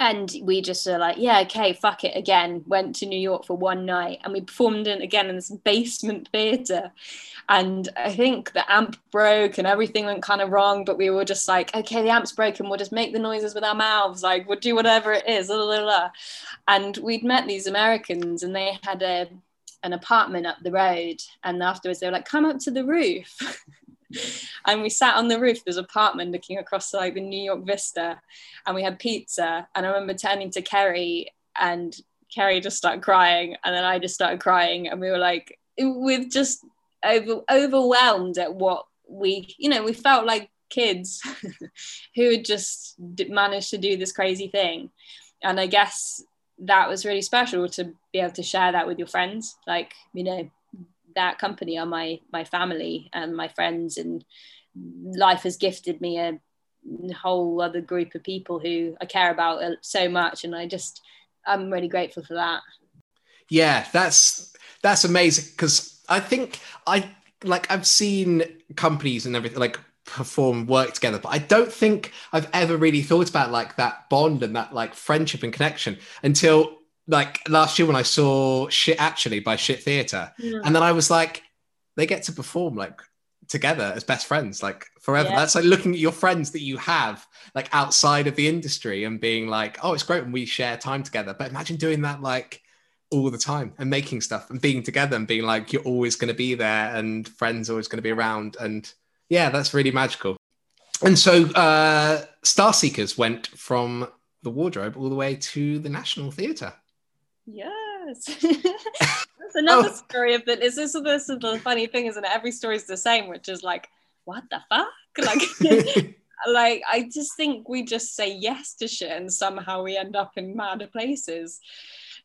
and we just were like yeah okay fuck it again. Went to new york for one night and we performed again in this basement theater. And i think the amp broke and everything went kind of wrong but we were just like okay the amp's broken. We'll just make the noises with our mouths. Like we'll do whatever it is blah, blah, blah. and we'd met these americans and they had a an apartment up the road. And afterwards they were like come up to the roof (laughs) (laughs) and we sat on the roof there's apartment looking across like the new york vista and we had pizza and i remember turning to kerry and kerry just started crying and then i just started crying and we were like with just over, overwhelmed at what we you know we felt like kids (laughs) who had just managed to do this crazy thing. And i guess that was really special to be able to share that with your friends like you know that company are my my family and my friends and life has gifted me a whole other group of people who I care about uh, so much and I just I'm really grateful for that. Yeah, that's that's amazing because I think I like I've seen companies and everything like perform work together but I don't think I've ever really thought about like that bond and that like friendship and connection until like last year when I saw Shit Actually by Shit Theatre, yeah. and then I was like, they get to perform like together as best friends, like forever. Yeah. That's like looking at your friends that you have like outside of the industry and being like, oh, it's great when we share time together. But imagine doing that like all the time and making stuff and being together and being like you're always going to be there and friends always going to be around and yeah, that's really magical. And so uh Star Seekers went from the wardrobe all the way to the National Theatre. Yes. (laughs) That's (laughs) another oh. story of that. Is this this is the funny thing, isn't? Every story is the same, which is like, what the fuck? (laughs) Like like I just think we just say yes to shit and somehow we end up in madder places.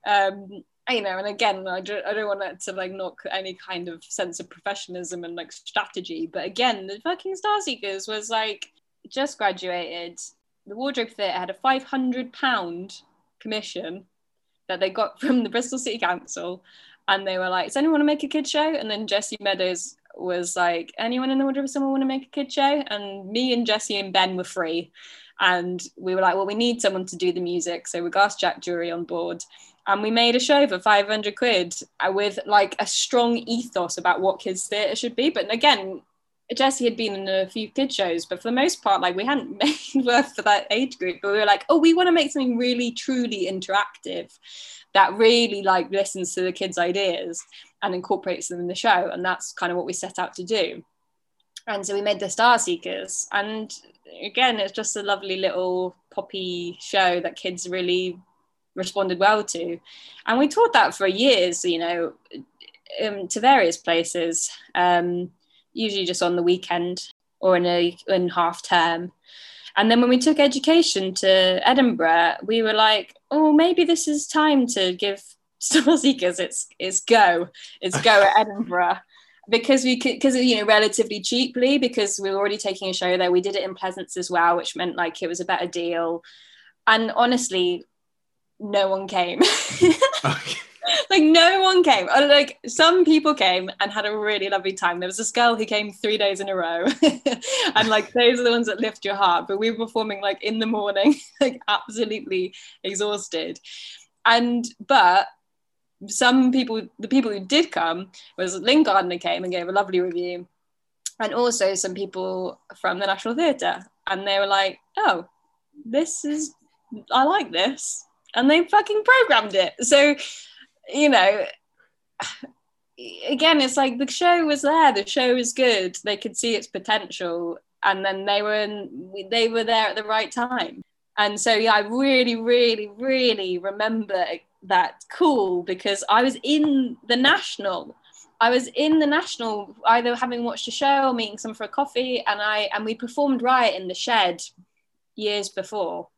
Um, you know, and again, I don't, I don't want it to like knock any kind of sense of professionalism and like strategy, but again, the fucking Star Seekers was like just graduated. The Wardrobe Theatre had a five hundred pound commission that they got (laughs) from the Bristol City Council. And they were like, Does anyone want to make a kid show? And then Jesse Meadows was like, Anyone in the wardrobe, someone want to make a kid show? And me and Jesse and Ben were free. And we were like, Well, we need someone to do the music. So we got Jack Jury on board. And we made a show for 500 quid uh, with like a strong ethos about what kids' theatre should be. But again, Jessie had been in a few kid shows, but for the most part, like we hadn't (laughs) made work for that age group. But we were like, oh, we want to make something really truly interactive that really like listens to the kids' ideas and incorporates them in the show. And that's kind of what we set out to do. And so we made the Star Seekers. And again, it's just a lovely little poppy show that kids really responded well to. And we taught that for years, you know, um, to various places. Um, usually just on the weekend or in a in half term. And then when we took education to Edinburgh, we were like, oh, maybe this is time to give (laughs) Star Seekers its its go, its go at (laughs) Edinburgh. Because we could, because you know, relatively cheaply, because we were already taking a show there. We did it in Pleasance as well, which meant like it was a better deal. And honestly, no one came. (laughs) okay. (laughs) like no one came. Uh, like some people came and had a really lovely time. There was this girl who came three days in a row, (laughs) and like those are the ones that lift your heart. But we were performing like in the morning, (laughs) like absolutely exhausted. And but some people, the people who did come, was Lyn Gardner came and gave a lovely review, and also some people from the National Theatre, and they were like, "Oh, this is, I like this." and they fucking programmed it. So you know, again, it's like the show was there, the show was good, they could see its potential, and then they were in, they were there at the right time. And so yeah, I really, really, really remember that cool because I was in the national. I was in the national, either having watched a show or meeting someone for a coffee, and I and we performed Riot in the shed years before.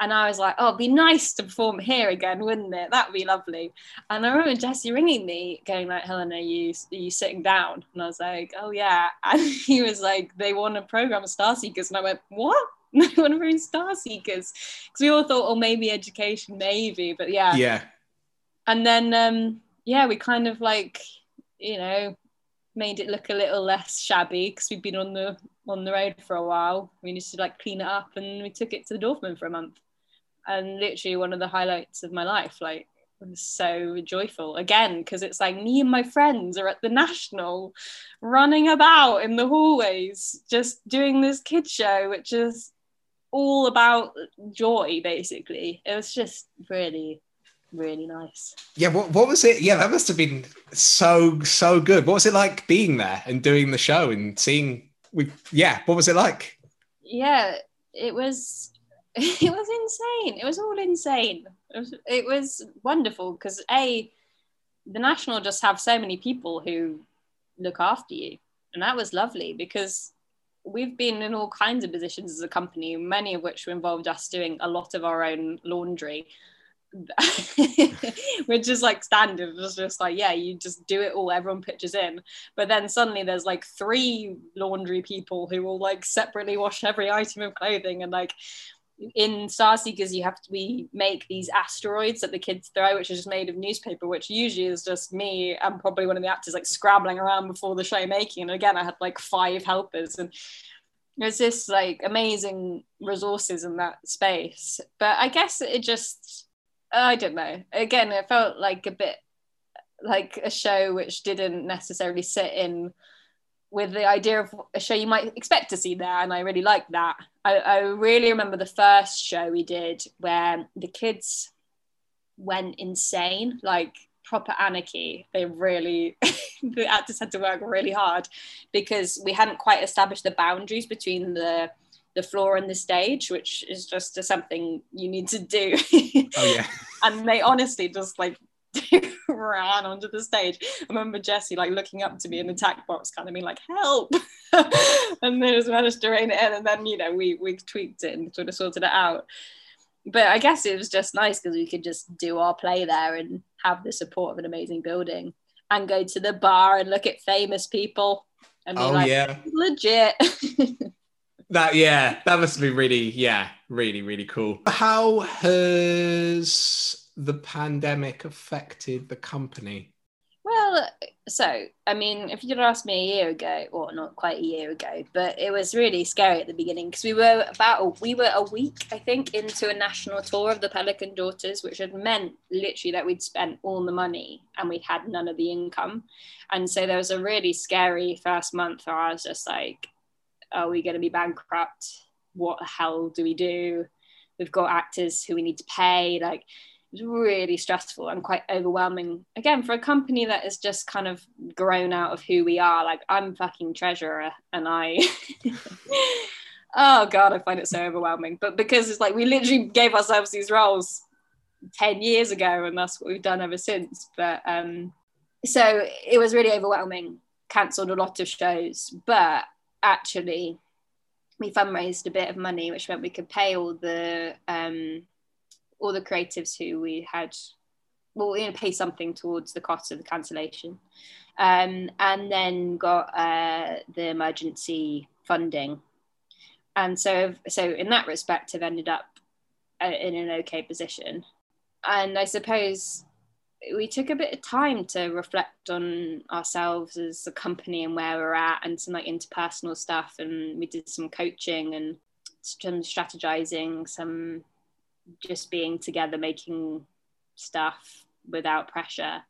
And I was like, oh, it'd be nice to perform here again, wouldn't it? That'd be lovely. And I remember Jesse ringing me, going like, Helen, are you, are you sitting down? And I was like, oh, yeah. (laughs) And he was like, they want to program Star Seekers. And I went, what? (laughs) they want to program Star Seekers. Because we all thought, oh, maybe education, maybe. But yeah. Yeah. And then, um, yeah, we kind of like, you know, made it look a little less shabby because we'd been on the on the road for a while. We needed to like clean it up, and we took it to the Dorfman for a month. And literally one of the highlights of my life like was so joyful. Again because it's like me and my friends are at the national running about in the hallways just doing this kid show which is all about joy basically. It was just really really nice. Yeah what, what was it? Yeah that must have been so so good. What was it like being there and doing the show and seeing we yeah, what was it like? Yeah, it was (laughs) it was insane. It was all insane. It was, it was wonderful because a the national just have so many people who look after you, and that was lovely because we've been in all kinds of positions as a company, many of which involved us doing a lot of our own laundry. (laughs) which is like standard it's just like yeah you just do it all everyone pitches in but then suddenly there's like three laundry people who will like separately wash every item of clothing and like in Star Seekers, you have to we make these asteroids that the kids throw, which is just made of newspaper, which usually is just me and probably one of the actors like scrabbling around before the show making. And again, I had like five helpers, and there's this like amazing resources in that space. But I guess it just, I don't know. Again, it felt like a bit like a show which didn't necessarily sit in with the idea of a show you might expect to see there, and I really like that. I, I really remember the first show we did where the kids went insane, like proper anarchy. They really, (laughs) the actors had to work really hard because we hadn't quite established the boundaries between the the floor and the stage, which is just something you need to do. (laughs) oh yeah. (laughs) and they honestly just like (laughs) ran onto the stage. I remember Jesse like looking up to me in the tack box, kind of being like, "Help!" and then just managed to rein it in, and then you know we we tweaked it and sort of sorted it out. But I guess it was just nice because we could just do our play there and have the support of an amazing building, and go to the bar and look at famous people. And be oh like, yeah, legit. That yeah, that must be really yeah, really really cool. How has the pandemic affected the company? Well, so I mean, if you'd asked me a year ago, or not quite a year ago, but it was really scary at the beginning because we were about a, we were a week, I think, into a national tour of the Pelican Daughters, which had meant literally that we'd spent all the money and we had none of the income, and so there was a really scary first month where I was just like, "Are we going to be bankrupt? What the hell do we do? We've got actors who we need to pay, like." it's really stressful and quite overwhelming again for a company that is just kind of grown out of who we are like i'm fucking treasurer and i (laughs) oh god i find it so overwhelming but because it's like we literally gave ourselves these roles 10 years ago and that's what we've done ever since but um so it was really overwhelming cancelled a lot of shows but actually we fundraised a bit of money which meant we could pay all the um all the creatives who we had well, you know, pay something towards the cost of the cancellation, um, and then got uh, the emergency funding, and so so in that respect, have ended up uh, in an okay position, and I suppose we took a bit of time to reflect on ourselves as a company and where we're at, and some like interpersonal stuff, and we did some coaching and some strategizing, some just being together making stuff without pressure.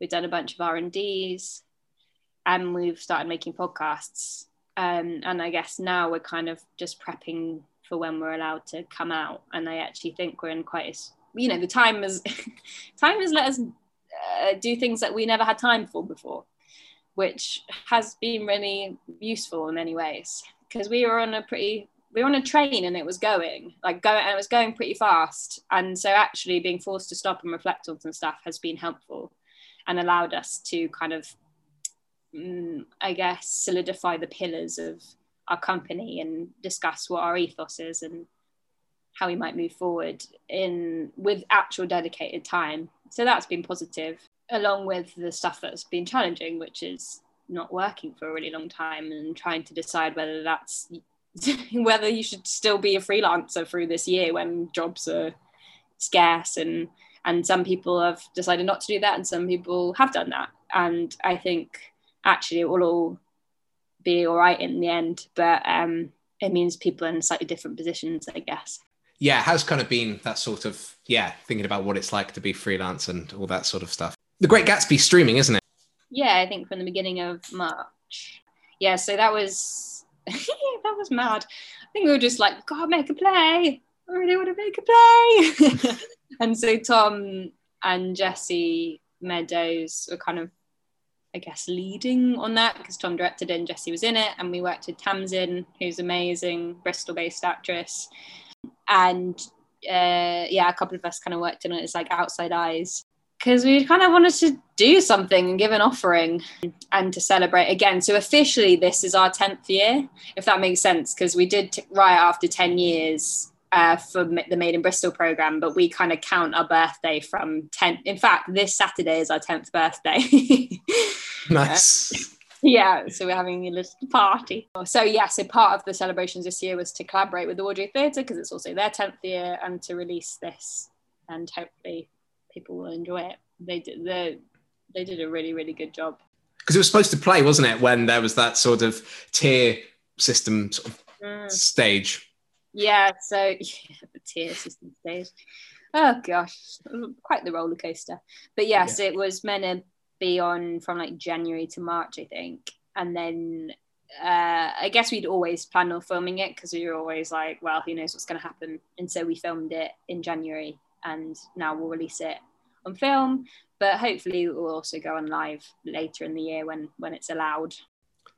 We've done a bunch of r&ds and we've started making podcasts. Um, and i guess now we're kind of just prepping for when we're allowed to come out. And i actually think we're in quite a you know the time has (laughs) time has let us uh, do things that we never had time for before which has been really useful in many ways because we were on a pretty we were on a train and it was going like going and it was going pretty fast. And so actually being forced to stop and reflect on some stuff has been helpful and allowed us to kind of mm, i guess solidify the pillars of our company and discuss what our ethos is and how we might move forward in with actual dedicated time. So that's been positive along with the stuff that's been challenging which is not working for a really long time and trying to decide whether that's (laughs) whether you should still be a freelancer through this year when jobs are scarce and and some people have decided not to do that and some people have done that. And i think actually it will all be all right in the end but um it means people are in slightly different positions i guess yeah it has kind of been that sort of yeah thinking about what it's like to be freelance and all that sort of stuff the great gatsby streaming isn't it yeah i think from the beginning of march yeah so that was (laughs) that was mad. I think we were just like, God, make a play. I really want to make a play. (laughs) and so Tom and Jesse Meadows were kind of I guess, leading on that because Tom directed it and Jessie was in it. And we worked with Tamsin, who's amazing, Bristol based actress. And uh, yeah, a couple of us kind of worked in it as like outside eyes because we kind of wanted to do something and give an offering and to celebrate again. So officially, this is our 10th year, if that makes sense, because we did t- right after 10 years uh, for the Made in Bristol program, but we kind of count our birthday from 10. In fact, this Saturday is our 10th birthday. (laughs) nice. Yeah, so we're having a little party. So, yeah, so part of the celebrations this year was to collaborate with the Audrey Theatre because it's also their 10th year and to release this and hopefully people will enjoy it. They did, they, they did a really, really good job. Because it was supposed to play, wasn't it, when there was that sort of tier system sort of mm. stage? Yeah, so (laughs) yeah, the tier system stage. Oh gosh, quite the roller coaster. But yes, yeah. it was meant to be on from like January to March, I think, and then uh, I guess we'd always planned on filming it because we were always like, well, who knows what's going to happen, and so we filmed it in January, and now we'll release it on film. But hopefully, it will also go on live later in the year when when it's allowed.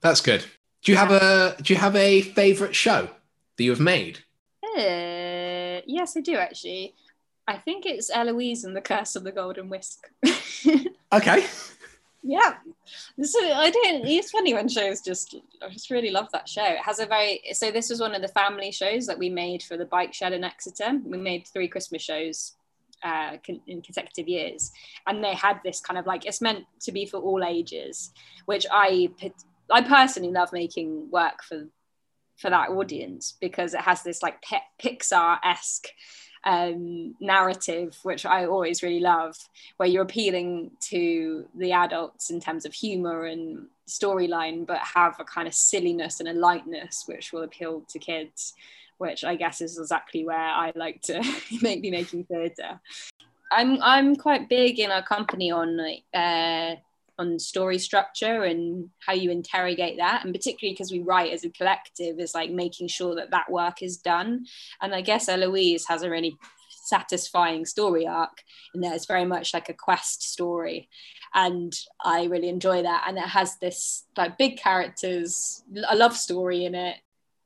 That's good. Do you have a Do you have a favorite show that you have made? Uh, yes, I do actually. I think it's Eloise and the Curse of the Golden Whisk. (laughs) okay. Yeah, so I don't. It's funny when shows just. I just really love that show. It has a very. So this was one of the family shows that we made for the bike shed in Exeter. We made three Christmas shows uh, in consecutive years, and they had this kind of like it's meant to be for all ages, which I I personally love making work for for that audience because it has this like Pixar esque um, narrative, which I always really love, where you're appealing to the adults in terms of humor and storyline, but have a kind of silliness and a lightness which will appeal to kids, which I guess is exactly where I like to (laughs) make be making theatre. I'm I'm quite big in our company on uh, on story structure and how you interrogate that. And particularly because we write as a collective is like making sure that that work is done. And i guess eloise has a really satisfying story arc and there it's very much like a quest story. And i really enjoy that. And it has this like big characters a love story in it.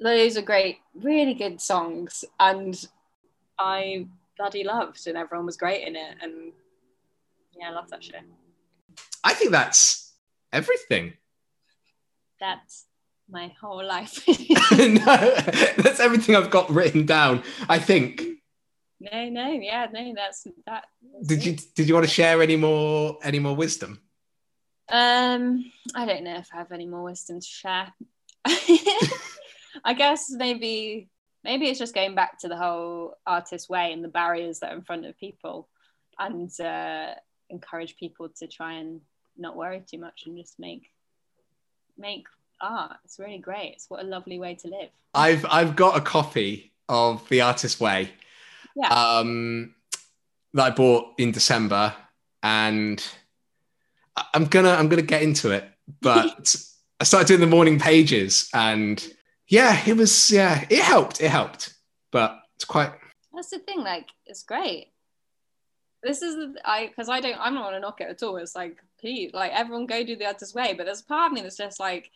Those are great really good songs. And i bloody loved and everyone was great in it. And yeah i love that show I think that's everything. That's my whole life. (laughs) (laughs) no, that's everything I've got written down. I think. No, no, yeah, no, that's that. That's did it. you did you want to share any more any more wisdom? Um, I don't know if I have any more wisdom to share. (laughs) I guess maybe maybe it's just going back to the whole artist way and the barriers that are in front of people, and uh, encourage people to try and not worry too much and just make make art. It's really great. It's what a lovely way to live. I've I've got a copy of The Artist Way. Yeah. Um, that I bought in December, and I'm gonna I'm gonna get into it. But (laughs) I started doing the morning pages, and yeah, it was yeah, it helped. It helped, but it's quite. That's the thing. Like, it's great this is I because I don't I'm not gonna knock it at all. It's like please, like everyone go do the artist's way. But there's a part of me that's just like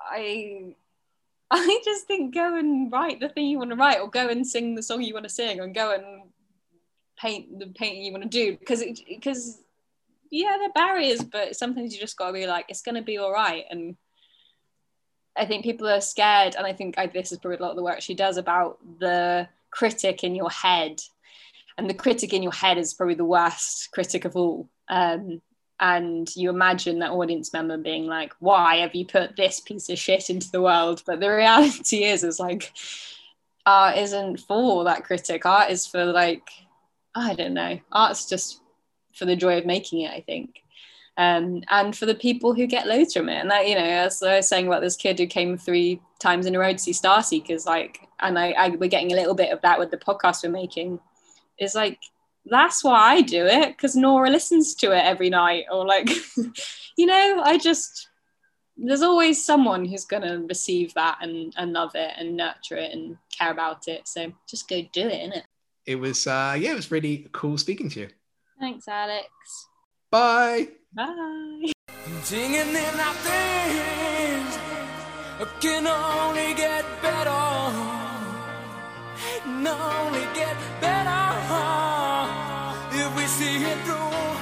I (laughs) I just think go and write the thing you want to write, or go and sing the song you want to sing, and go and paint the painting you want to do because because yeah, there are barriers, but sometimes you just got to be like it's gonna be all right and. I think people are scared, and I think I, this is probably a lot of the work she does about the critic in your head and the critic in your head is probably the worst critic of all. Um, and you imagine that audience member being like, "Why have you put this piece of shit into the world?" But the (laughs) reality is, is like, art isn't for that critic. Art is for like, I don't know. Art's just for the joy of making it. I think. Um, and for the people who get loads from it. And that, you know, as I was saying about this kid who came three times in a row to see star seekers like, and I, I, we're getting a little bit of that with the podcast we're making is like that's why I do it because Nora listens to it every night or like (laughs) you know I just there's always someone who's going to receive that and, and love it and nurture it and care about it. So just go do it innit? It was uh yeah it was really cool speaking to you. Thanks Alex. Bye. Bye. Singing in our things can only get better. Can only get better if we see it through.